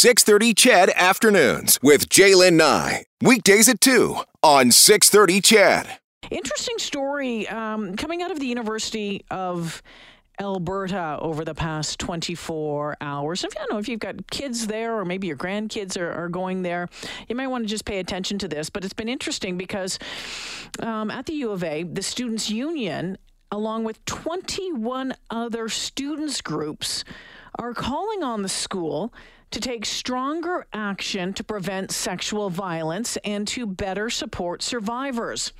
630 CHED Afternoons with Jaylen Nye. Weekdays at 2 on 630 CHED. Interesting story um, coming out of the University of Alberta over the past 24 hours. If you don't know if you've got kids there or maybe your grandkids are, are going there, you might want to just pay attention to this. But it's been interesting because um, at the U of A, the Students' Union, along with 21 other students groups, are calling on the school to take stronger action to prevent sexual violence and to better support survivors.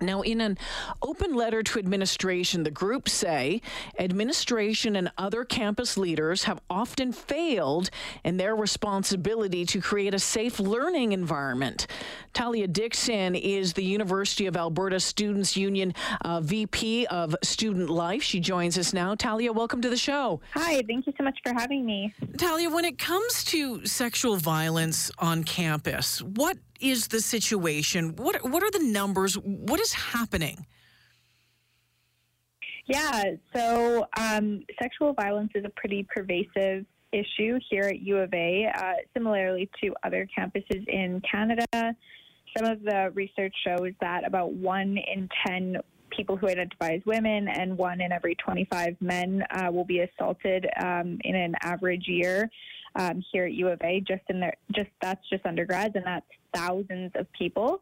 Now, in an open letter to administration, the group say administration and other campus leaders have often failed in their responsibility to create a safe learning environment. Talia Dixon is the University of Alberta Students Union uh, VP of Student Life. She joins us now. Talia, welcome to the show. Hi, thank you so much for having me. Talia, when it comes to sexual violence on campus, what is the situation? What what are the numbers? What is happening? Yeah, so um, sexual violence is a pretty pervasive issue here at U of A, uh, similarly to other campuses in Canada. Some of the research shows that about one in 10 people who identify as women and one in every 25 men uh, will be assaulted um, in an average year um, here at U of A. Just in there, just that's just undergrads, and that's thousands of people.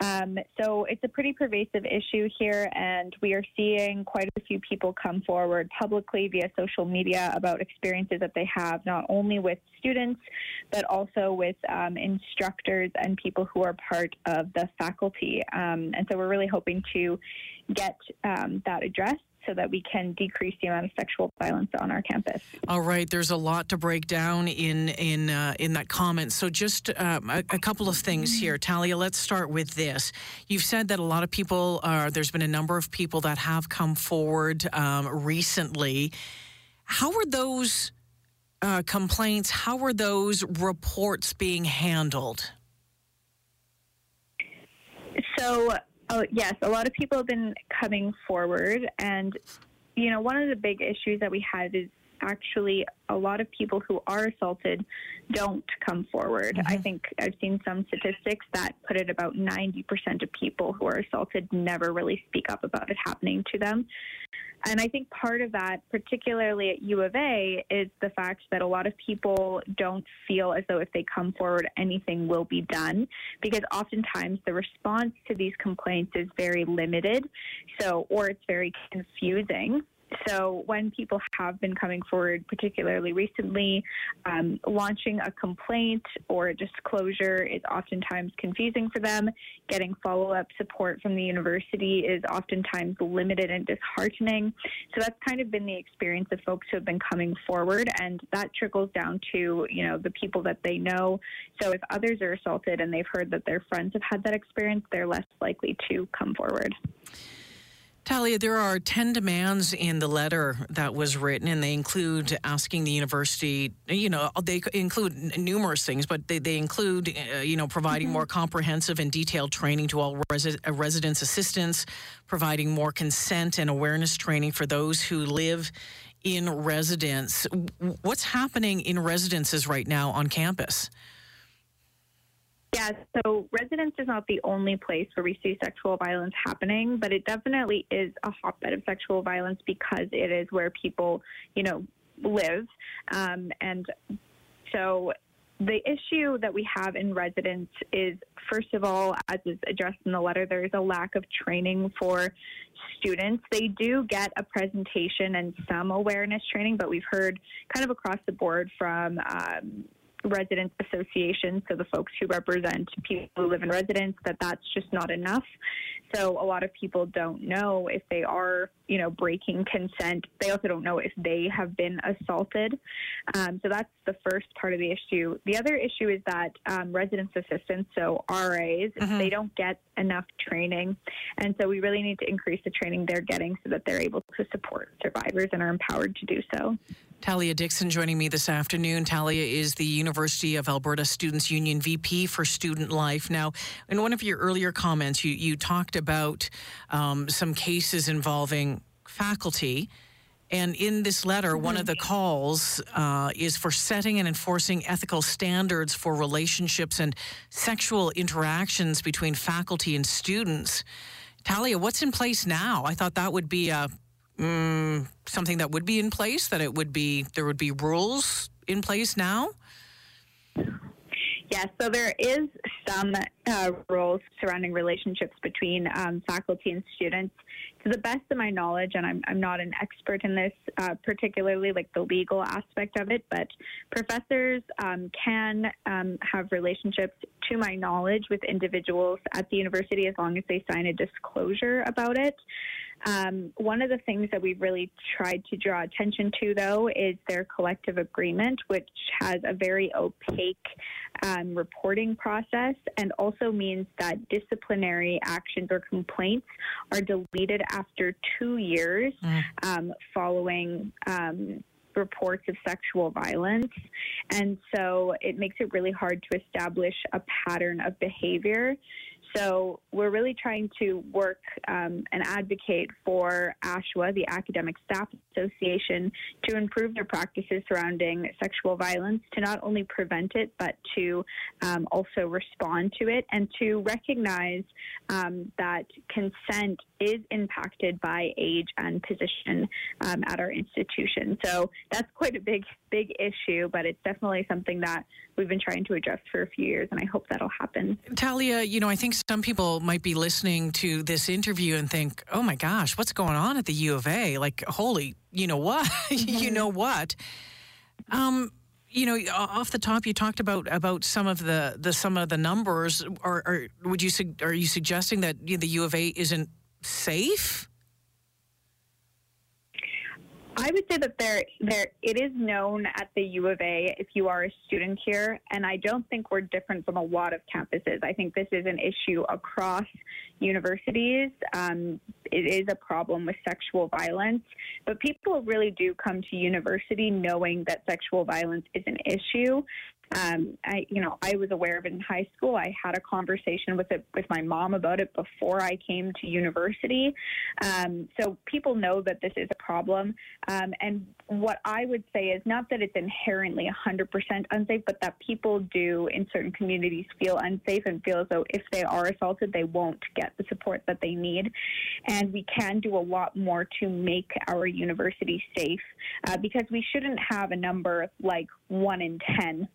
Um, so it's a pretty pervasive issue here, and we are seeing quite a few people come forward publicly via social media about experiences that they have, not only with students, but also with um, instructors and people who are part of the faculty. Um, and so we're really hoping to get um, that addressed so that we can decrease the amount of sexual violence on our campus. All right, there's a lot to break down in in uh, in that comment. So just um, a, a, couple of things here, Talia. Let's start with this. You've said that a lot of people are. There's been a number of people that have come forward um, recently. How are those uh, complaints? How are those reports being handled? So Oh, yes. A lot of people have been coming forward. And, you know, one of the big issues that we had is actually a lot of people who are assaulted don't come forward. Mm-hmm. I think I've seen some statistics that put it about 90% of people who are assaulted never really speak up about it happening to them. And I think part of that, particularly at U of A, is the fact that a lot of people don't feel as though if they come forward, anything will be done, because oftentimes the response to these complaints is very limited, so or it's very confusing. So when people have been coming forward, particularly recently, um, launching a complaint or a disclosure is oftentimes confusing for them. Getting follow-up support from the university is oftentimes limited and disheartening. So that's kind of been the experience of folks who have been coming forward, and that trickles down to you know the people that they know. So if others are assaulted and they've heard that their friends have had that experience, they're less likely to come forward. Talia, there are 10 demands in the letter that was written, and they include asking the university, you know, they include numerous things, but they, they include, uh, you know, providing mm-hmm. more comprehensive and detailed training to all resi- uh, residents' assistants, providing more consent and awareness training for those who live in residence. What's happening in residences right now on campus? Yeah, so residence is not the only place where we see sexual violence happening, but it definitely is a hotbed of sexual violence because it is where people, you know, live. Um, and so the issue that we have in residence is, first of all, as is addressed in the letter, there is a lack of training for students. They do get a presentation and some awareness training, but we've heard kind of across the board from um, residents associations, so the folks who represent people who live in residence, that that's just not enough. So a lot of people don't know if they are, you know, breaking consent. They also don't know if they have been assaulted. Um, so that's the first part of the issue. The other issue is that um, residence assistants, so RAs, mm-hmm. they don't get enough training, and so we really need to increase the training they're getting so that they're able to support survivors and are empowered to do so. Talia Dixon joining me this afternoon. Talia is the University of Alberta Students Union VP for Student Life. Now, in one of your earlier comments, you, you talked about um, some cases involving faculty And in this letter, one of the calls uh, is for setting and enforcing ethical standards for relationships and sexual interactions between faculty and students. Talia, what's in place now? I thought that would be a, mm, something that would be in place, that it would be, there would be rules in place now? Yes, so there is some uh, rules surrounding relationships between um, faculty and students. To the best of my knowledge, and I'm, I'm not an expert in this, uh, particularly like the legal aspect of it, but professors um, can um, have relationships, to my knowledge, with individuals at the university as long as they sign a disclosure about it. Um, one of the things that we've really tried to draw attention to, though, is their collective agreement, which has a very opaque um, reporting process and also means that disciplinary actions or complaints are deleted after two years mm. um, following um, reports of sexual violence. And so it makes it really hard to establish a pattern of behavior. So we're really trying to work um, and advocate for ASHWA, the Academic Staff Association, to improve their practices surrounding sexual violence, to not only prevent it, but to um, also respond to it and to recognize um, that consent is impacted by age and position um, at our institution. So that's quite a big, big issue, but it's definitely something that we've been trying to address for a few years, and I hope that'll happen. Talia, you know, I think some people might be listening to this interview and think, oh my gosh, what's going on at the U of A? Like, holy, you know what? Mm-hmm. you know what? Um, you know, off the top, you talked about about some of the, the some of the numbers. Are, are would you are you suggesting that the U of A isn't safe? I would say that there, there, it is known at the U of A if you are a student here, and I don't think we're different from a lot of campuses. I think this is an issue across universities. Um, it is a problem with sexual violence, but people really do come to university knowing that sexual violence is an issue. Um, I, you know, I was aware of it in high school. I had a conversation with it with my mom about it before I came to university. Um, so people know that this is a problem. Um, and what I would say is not that it's inherently 100% unsafe, but that people do in certain communities feel unsafe and feel as though if they are assaulted, they won't get the support that they need. And we can do a lot more to make our university safe uh, because we shouldn't have a number like one in 10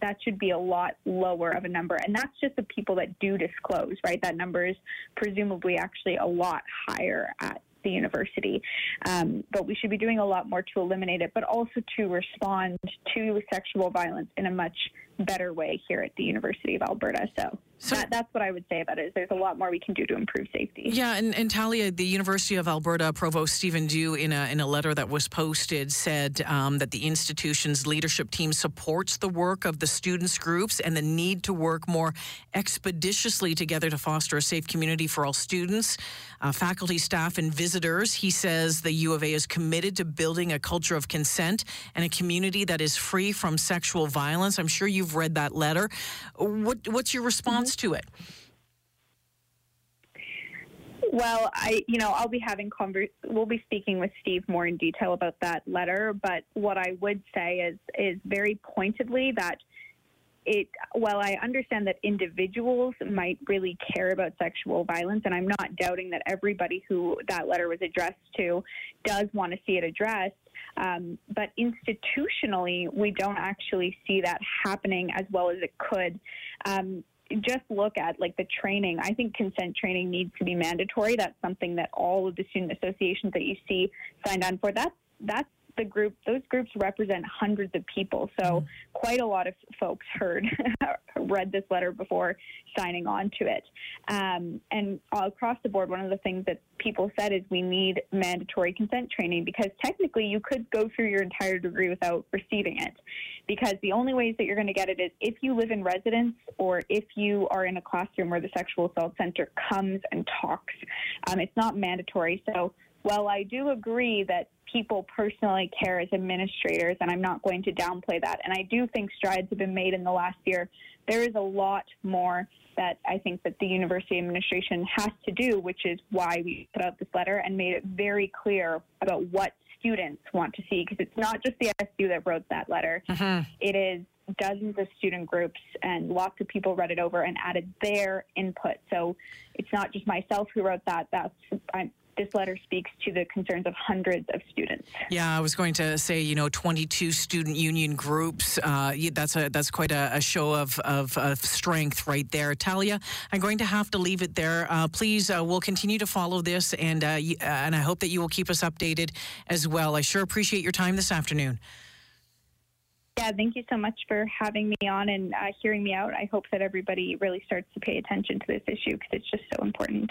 that should be a lot lower of a number. And that's just the people that do disclose, right? That number is presumably actually a lot higher at the university. Um, but we should be doing a lot more to eliminate it, but also to respond to sexual violence in a much better way here at the University of Alberta. So, so that, that's what I would say about it. Is there's a lot more we can do to improve safety. Yeah, and, and Talia, the University of Alberta Provost Steven Dew, in a in a letter that was posted, said um, that the institution's leadership team supports the work of the students groups and the need to work more expeditiously together to foster a safe community for all students, uh, faculty, staff, and visitors. He says the U of A is committed to building a culture of consent and a community that is free from sexual violence. I'm sure you've read that letter. What what's your response? Response to it? Well, I, you know, I'll be having conver- we'll be speaking with Steve more in detail about that letter. But what I would say is is very pointedly that it. While I understand that individuals might really care about sexual violence, and I'm not doubting that everybody who that letter was addressed to does want to see it addressed. Um, but institutionally, we don't actually see that happening as well as it could. Um, just look at like the training. I think consent training needs to be mandatory. That's something that all of the student associations that you see signed on for. That's that's the group, those groups represent hundreds of people. So mm-hmm. quite a lot of folks heard, read this letter before signing on to it. Um, and across the board, one of the things that people said is we need mandatory consent training because technically you could go through your entire degree without receiving it. Because the only ways that you're going to get it is if you live in residence or if you are in a classroom where the sexual assault center comes and talks. Um, it's not mandatory. So while I do agree that people personally care as administrators, and I'm not going to downplay that, and I do think strides have been made in the last year, there is a lot more that I think that the university administration has to do, which is why we put out this letter and made it very clear about what students want to see because it's not just the SU that wrote that letter. Mm-hmm. It is dozens of student groups and lots of people read it over and added their input. So it's not just myself who wrote that. That's I'm, this letter speaks to the concerns of hundreds of students. Yeah, I was going to say, you know, 22 student union groups. Uh, that's a that's quite a, a show of, of, of, strength right there. Talia, I'm going to have to leave it there. Uh, please, uh, we'll continue to follow this, and uh, y- and I hope that you will keep us updated as well. I sure appreciate your time this afternoon. Yeah, thank you so much for having me on and uh, hearing me out. I hope that everybody really starts to pay attention to this issue because it's just so important.